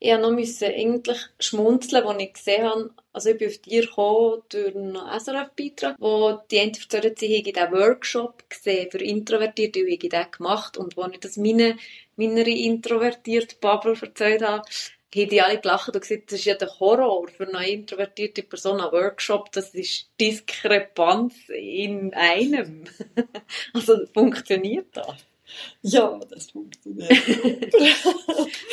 Ich musste noch eigentlich schmunzeln, als ich gesehen habe, also ich bin auf dir gekommen durch einen SRF-Beitrag, wo die eine erzählt, sie hätte diesen Workshop gesehen für Introvertierte, ich den gemacht und wo ich das meine, meiner introvertierten Bubble erzählt habe, haben die alle gelacht und gesagt, das ist ja der Horror für eine introvertierte Person, ein Workshop, das ist Diskrepanz in einem. *laughs* also funktioniert das? Ja, das funktioniert. *laughs*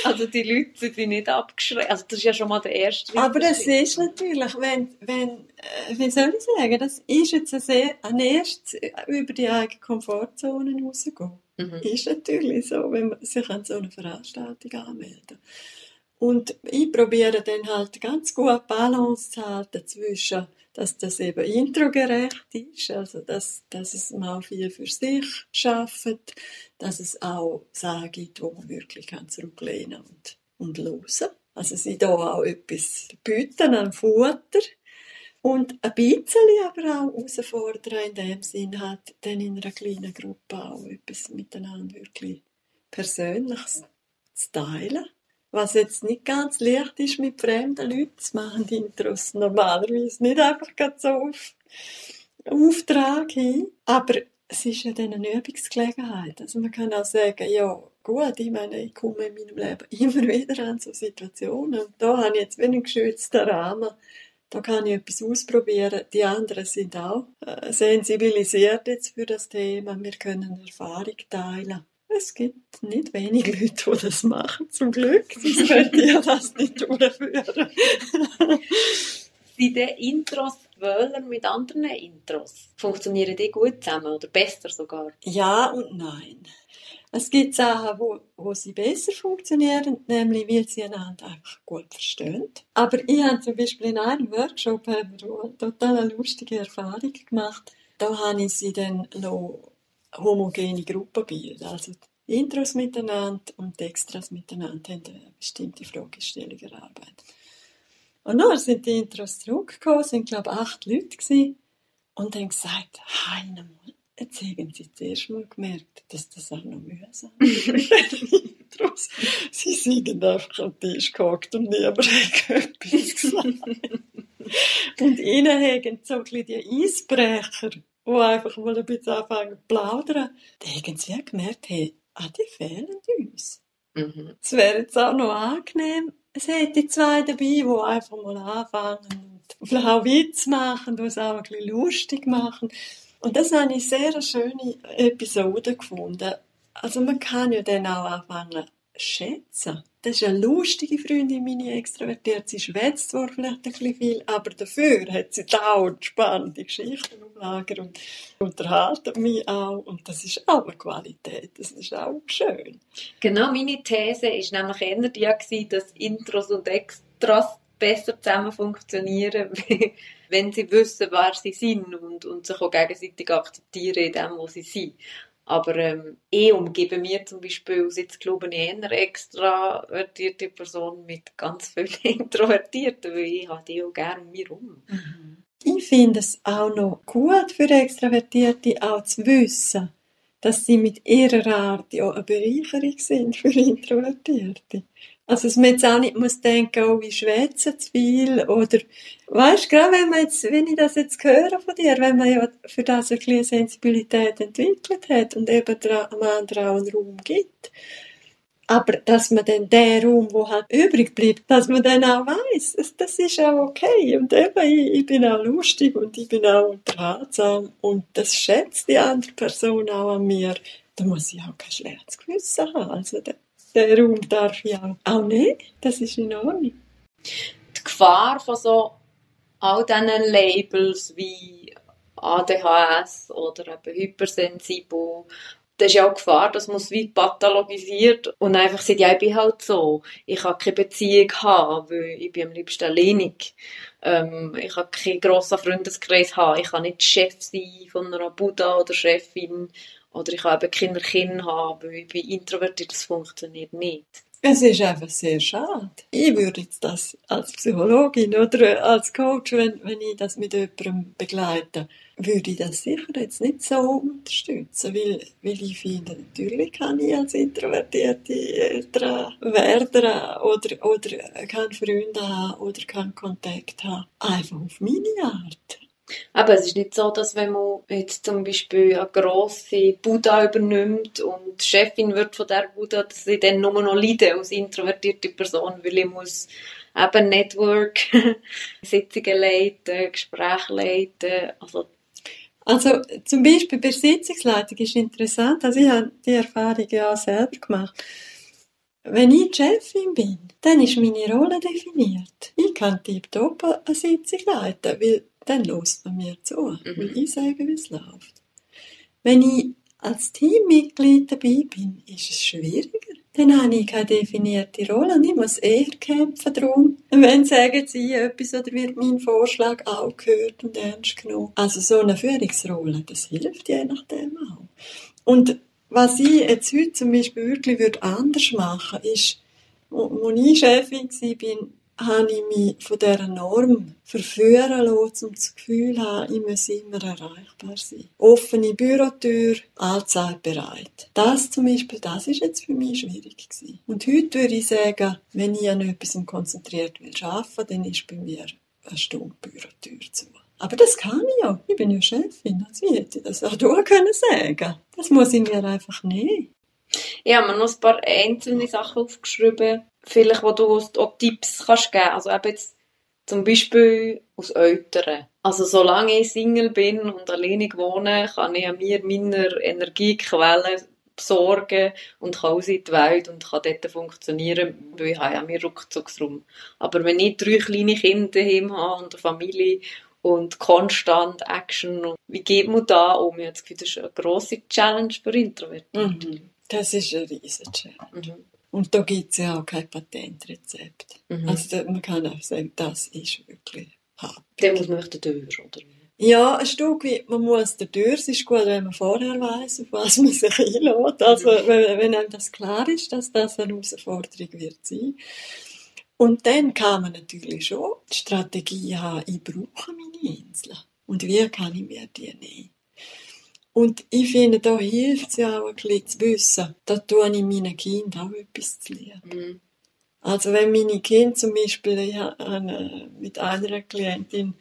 also die Leute sind nicht abgeschreckt. Also das ist ja schon mal der erste. Aber das ist natürlich, wenn, wenn, äh, wie soll ich sagen, das ist jetzt ein, sehr, ein erstes über die eigene Komfortzone rausgehen. Mhm. Ist natürlich so, wenn man sich an so eine Veranstaltung anmeldet. Und ich probiere dann halt ganz gut Balance zu halten zwischen, dass das eben introgerecht ist, also dass, dass es mal viel für sich schafft, dass es auch Sachen gibt, wo man wirklich kann zurücklehnen und, und hören. Also sie da auch etwas bieten an Futter und ein bisschen aber auch herausfordern in dem Sinn hat, dann in einer kleinen Gruppe auch etwas miteinander wirklich Persönliches zu teilen was jetzt nicht ganz leicht ist mit fremden Leuten, das machen die Intros normalerweise nicht einfach so auf Auftrag hin. Aber es ist ja dann eine Übungsgelegenheit. Also man kann auch sagen, ja, gut, ich meine, ich komme in meinem Leben *laughs* immer wieder an so Situationen. Und da habe ich jetzt wenig geschützten Rahmen. Da kann ich etwas ausprobieren. Die anderen sind auch äh, sensibilisiert jetzt für das Thema. Wir können Erfahrung teilen. Es gibt nicht wenige Leute, die das machen, zum Glück. Sonst könnte ich das nicht durchführen. Sind die Intros Wöhler mit anderen Intros? Funktionieren die gut zusammen oder besser sogar? Ja und nein. Es gibt Sachen, wo, wo sie besser funktionieren, nämlich weil sie einander einfach gut verstehen. Aber ich habe zum Beispiel in einem Workshop eine total lustige Erfahrung gemacht. Da habe ich sie dann noch homogene Gruppenbilder. Also die Intros miteinander und die Extras miteinander haben eine bestimmte Fragestellung erarbeitet. Und dann sind die Intros zurückgekommen, es waren, glaube ich, acht Leute gewesen, und haben gesagt, Heinemann, jetzt haben sie zuerst mal gemerkt, dass das auch noch mühsam *laughs* ist. sie sind einfach am Tisch gehockt und niemand hat etwas gesagt. *laughs* und ihnen haben so ein bisschen die Eisbrecher die einfach mal ein bisschen anfangen zu plaudern, dann haben sie gemerkt, hey, ah, die fehlen uns. Mhm. Es wäre jetzt auch noch angenehm, es hätte zwei dabei, die einfach mal anfangen und vielleicht auch Witz machen, die es auch ein bisschen lustig machen. Und das habe ich sehr eine schöne Episode gefunden. Also man kann ja dann auch anfangen schätzen. Das ist eine lustige Freundin, meine extrovertiert. Sie schwätzt zwar vielleicht ein bisschen viel, aber dafür hat sie dauernd spannende Geschichten im Lager und unterhalten mich auch. Und das ist auch eine Qualität. Das ist auch schön. Genau, meine These ist nämlich eher die, dass Intros und Extras besser zusammen funktionieren, *laughs* wenn sie wissen, wer sie sind und, und sich auch gegenseitig akzeptieren in dem, wo sie sind. Aber ähm, ich umgebe mir zum Beispiel, aus jetzt glaube ich, eher extravertierte Person mit ganz vielen *laughs* Introvertierten, weil ich habe die auch gerne um mich herum. Mhm. Ich finde es auch noch gut für Extravertierte auch zu wissen, dass sie mit ihrer Art ja eine Bereicherung sind für Introvertierte. Also, dass man jetzt auch nicht muss denken, oh, ich schwätze zu viel, oder, weißt, gerade wenn man jetzt, wenn ich das jetzt höre von dir, wenn man ja für das eine kleine Sensibilität entwickelt hat und eben am anderen auch einen Raum gibt, aber dass man dann den Raum, wo halt übrig bleibt, dass man dann auch weiss, das, das ist auch okay. Und eben, ich, ich, bin auch lustig und ich bin auch unterhaltsam und das schätzt die andere Person auch an mir. Da muss ich auch kein schlechtes Gewissen haben. Also, den Raum darf ich auch, nicht. Das ist in Ordnung. Die Gefahr von so all diesen Labels wie ADHS oder eben hypersensibel, das ist ja auch Gefahr, dass man es wie pathologisiert und einfach sagt, ja, ich bin halt so. Ich kann keine Beziehung haben, weil ich bin am liebsten alleinig. Ähm, ich kann keinen grossen Freundeskreis haben. Ich kann nicht Chef sein von einer Buddha oder Chefin. Oder ich kann eben keine Kinder haben, weil ich bin introvertiert. Das funktioniert nicht. Es ist einfach sehr schade. Ich würde jetzt das als Psychologin oder als Coach, wenn, wenn ich das mit jemandem begleite, würde ich das sicher jetzt nicht so unterstützen, weil, weil ich finde, natürlich kann ich als introvertierte Eltern werden oder, oder kann Freunde haben oder kann Kontakt haben. Einfach auf meine Art. Aber es ist nicht so, dass wenn man jetzt zum Beispiel eine grosse Buddha übernimmt und Chefin wird von der Buddha, dass ich dann nur noch leide als introvertierte Person, weil ich muss eben Network, *laughs* Sitzungen leiten, Gespräche leiten, also also zum Beispiel bei Sitzungsleitung ist interessant, also ich habe die Erfahrung ja selber gemacht. Wenn ich Chefin bin, dann ist meine Rolle definiert. Ich kann tiptop eine Sitzung leiten, weil dann lässt man mir zu, mhm. weil ich sage, wie es läuft. Wenn ich als Teammitglied dabei bin, ist es schwieriger. Dann habe ich keine definierte Rolle und ich muss eher kämpfen darum, *laughs* wenn sagen sie etwas oder wird mein Vorschlag auch gehört und ernst genommen. Also so eine Führungsrolle, das hilft je nachdem auch. Und was ich jetzt heute zum Beispiel wirklich anders machen würde, ist, als ich Chefin war, habe ich mich von dieser Norm verführen lassen, um das Gefühl zu haben, ich muss immer erreichbar sein. Offene Bürotür, allzeit bereit. Das zum Beispiel, das ist jetzt für mich schwierig gewesen. Und heute würde ich sagen, wenn ich an etwas konzentriert will arbeiten, dann ist bei mir eine Stunde Bürotür zu. Aber das kann ich ja. Ich bin ja Chefin. Also wie hätte ich das auch du können sagen. Das muss ich mir einfach nehmen. Ich habe mir noch ein paar einzelne Sachen aufgeschrieben, vielleicht, wo du auch Tipps kannst geben. Also eben jetzt zum Beispiel aus Eltern. Also solange ich Single bin und alleinig wohne, kann ich mir meiner Energiequellen besorgen und kann raus in die Welt und kann dort funktionieren, weil ich habe ja meinen Rückzugsraum. Aber wenn ich drei kleine Kinder daheim habe und eine Familie und konstant Action, wie geht man da um? Ich habe das Gefühl, das ist eine grosse Challenge für Introvertierte. Mhm. Das ist eine riesige Challenge. Mhm. Und da gibt es ja auch kein Patentrezept. Mhm. Also man kann auch sagen, das ist wirklich hart. Dann muss man Tür, oder? Ja, ein Stück weit, man muss den Tür. Es ist gut, wenn man vorher weiß, auf was man sich einlädt. Also, mhm. wenn, wenn einem das klar ist, dass das eine Herausforderung wird sein. Und dann kann man natürlich schon die Strategie haben, ich brauche meine Insel. Und wie kann ich mir die nehmen? Und ich finde, da hilft es ja auch ein bisschen zu wissen, da tue ich meinen Kindern auch etwas zu lernen. Mhm. Also wenn meine Kinder zum Beispiel, ich habe mit einer Klientin,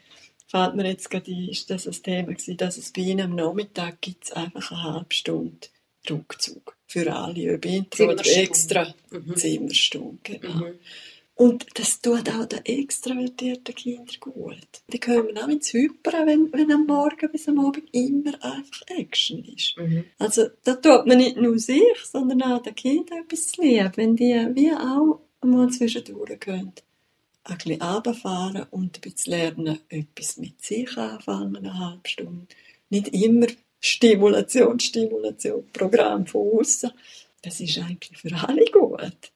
fällt mir jetzt gerade ein, ist das ein Thema gewesen, dass es bei ihnen am Nachmittag gibt es einfach eine halbe Stunde Rückzug. Für alle, ob Intro oder extra mhm. Zimmerstunde, genau. Mhm. Und das tut auch den extravertierten Kindern gut. Die kommen auch ins Hypern, wenn, wenn am Morgen bis am Abend immer einfach Action ist. Mhm. Also da tut man nicht nur sich, sondern auch den Kindern etwas zu lieben, wenn die wie auch einmal zwischendurch können. Ein bisschen runterfahren und ein bisschen lernen, etwas mit sich anfangen, eine halbe Stunde. Nicht immer Stimulation, Stimulation, Programm von außen. Das ist eigentlich für alle gut.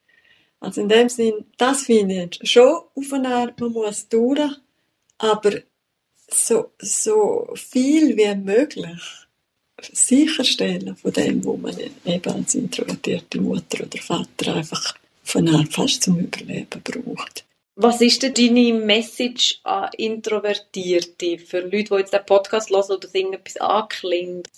Also in dem Sinn, das finde ich schon auf eine Art, man muss durch, aber so, so viel wie möglich sicherstellen von dem, wo man eben als introvertierte Mutter oder Vater einfach von Art fast zum Überleben braucht. Was ist denn deine Message an Introvertierte für Leute, die jetzt den Podcast hören oder irgendetwas anklingt?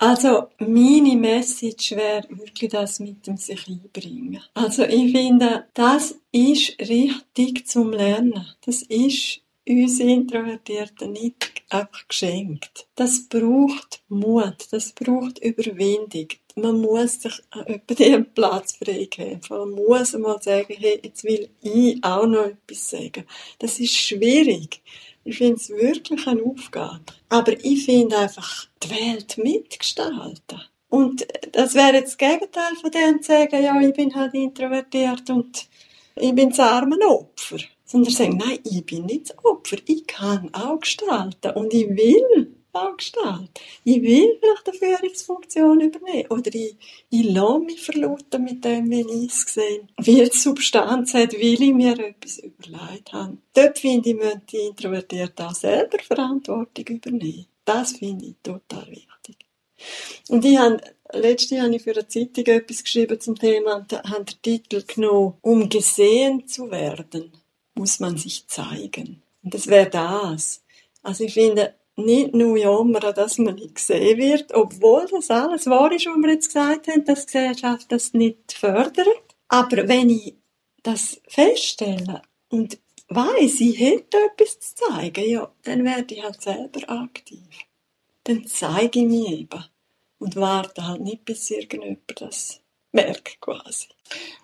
Also, meine Message wäre wirklich das mit dem sich einbringen. Also, ich finde, das ist richtig zum Lernen. Das ist uns Introvertierten nicht einfach geschenkt. Das braucht Mut, das braucht Überwindung. Man muss sich über den Platz freikämpfen. Man muss mal sagen, hey, jetzt will ich auch noch etwas sagen. Das ist schwierig. Ich finde es wirklich eine Aufgabe. Aber ich finde einfach, die Welt mitgestalten. Und das wäre jetzt das Gegenteil von dem zu sagen, ja, ich bin halt introvertiert und ich bin das arme Opfer. Sondern sagen, nein, ich bin nicht das Opfer, ich kann auch gestalten und ich will gestalten. Ich will vielleicht eine Führungsfunktion übernehmen oder ich, ich lasse mich verlauten mit dem, wie ich es sehe. Wie die Substanz hat, will ich mir etwas überlegt haben. Dort finde ich, müssen die Introvertierten auch selber Verantwortung übernehmen. Das finde ich total wichtig. Und ich habe, letztes habe ich für eine Zeitung etwas geschrieben zum Thema und habe den Titel genommen, um gesehen zu werden, muss man sich zeigen. Und das wäre das. Also ich finde, nicht nur jammern, dass man nicht gesehen wird, obwohl das alles wahr ist, was wir jetzt gesagt haben, dass die Gesellschaft das nicht fördert. Aber wenn ich das feststelle und weiss, ich hätte etwas zu zeigen, ja, dann werde ich halt selber aktiv. Dann zeige ich mich eben und warte halt nicht, bis irgendjemand das merkt quasi.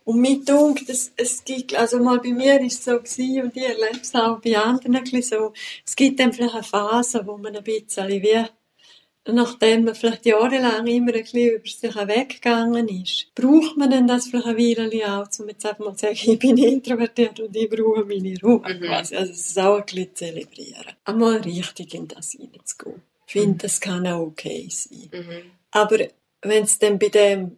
Und mir denkt, es, es gibt, also mal bei mir ist es so gewesen, und ich erlebe es auch bei anderen ein bisschen so, es gibt dann vielleicht eine Phase, wo man ein bisschen wie, nachdem man vielleicht jahrelang immer ein bisschen über sich weggegangen ist, braucht man dann das vielleicht eine Weile auch, um jetzt einfach mal zu sagen, *laughs* ich bin introvertiert und ich brauche meine Ruhe, mhm. quasi. Also, es ist auch ein bisschen zelebrieren. Einmal richtig in das hineinzugehen. Ich finde, mhm. das kann auch okay sein. Mhm. Aber wenn es dann bei dem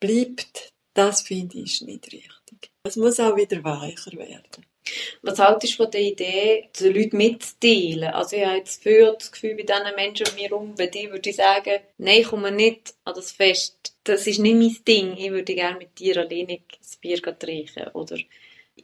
bleibt, das finde ich nicht richtig. Es muss auch wieder weicher werden. Was haltest du von der Idee, den Leuten mitzuteilen? Also ich habe jetzt für das Gefühl, bei diesen Menschen um mich herum, bei dir würde ich sagen, nein, ich komme nicht an das Fest. Das ist nicht mein Ding. Ich würde gerne mit dir alleine das Bier trinken. Oder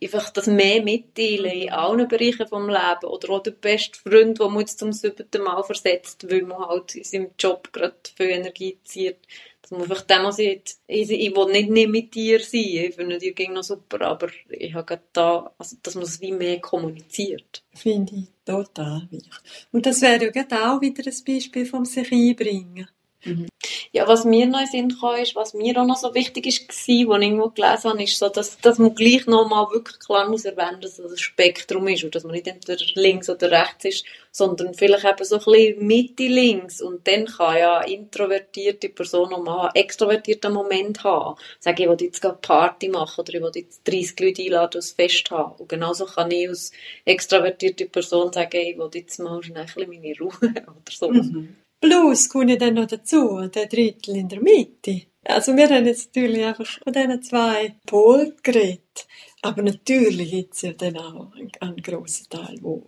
einfach das mehr mitteilen in allen Bereichen vom Leben. Oder auch der beste Freund, der man jetzt zum siebten Mal versetzt, weil man halt in seinem Job gerade viel Energie zieht. Dass man einfach dem sieht, ich, ich will nicht, nicht mit dir sein, ich finde dir ging noch super, aber ich habe da, also, dass man es wie mehr kommuniziert. Finde ich total wichtig. Und das wäre ja auch wieder ein Beispiel vom sich einbringen. Mhm. Ja, was mir noch in Sinn kam, ist, was mir auch noch so wichtig ist, was ich irgendwo gelesen habe, ist so, dass, dass man gleich noch mal wirklich klar muss erwähnen, dass es ein Spektrum ist und dass man nicht entweder links oder rechts ist, sondern vielleicht eben so ein bisschen Mitte links und dann kann ja introvertierte Person noch mal einen extrovertierten Moment haben. Sagen, ich will jetzt gerade Party machen oder ich will jetzt 30 Leute einladen, das Fest haben. Und genauso kann ich als extrovertierte Person sagen, ich will jetzt mal schnell ein bisschen meine Ruhe *laughs* oder so. Mhm. Plus kommt dann noch dazu, der Drittel in der Mitte. Also wir haben jetzt natürlich einfach von diesen zwei Polen geredet. Aber natürlich gibt es ja dann auch einen, einen grossen Teil, der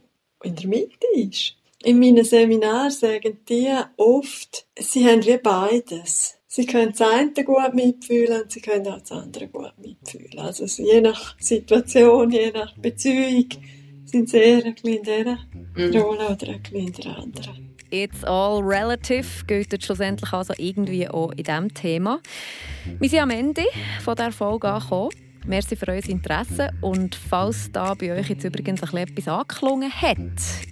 in der Mitte ist. In meinen Seminaren sagen die oft, sie haben wie beides. Sie können das eine gut mitfühlen und sie können auch das andere gut mitfühlen. Also je nach Situation, je nach Beziehung sind sie eher ein bisschen in dieser. Rolle oder ein bisschen in der anderen. It's all relative gilt schlussendlich also irgendwie auch in diesem Thema. Wir sind am Ende von der Folge angekommen. Merci für euer Interesse und falls da bei euch jetzt übrigens etwas angeklungen hat,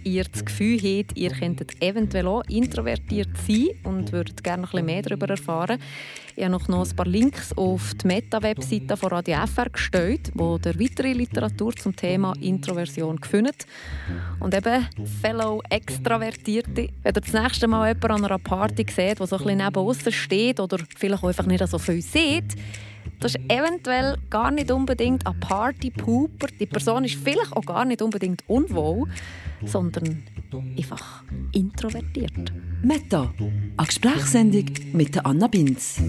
ihr das Gefühl habt, ihr könntet eventuell auch introvertiert sein und würdet gerne noch ein bisschen mehr darüber erfahren, ich habe noch ein paar Links auf die Meta-Webseite von Radio FR gestellt, wo der weitere Literatur zum Thema Introversion findet. Und eben, Fellow Extravertierte, wenn ihr das nächste Mal jemanden an einer Party seht, der so ein bisschen neben steht oder vielleicht auch einfach nicht so viel sieht, das ist eventuell gar nicht unbedingt ein Party-Pooper. Die Person ist vielleicht auch gar nicht unbedingt unwohl, sondern einfach introvertiert. Meta, eine Gesprächssendung mit Anna Binz.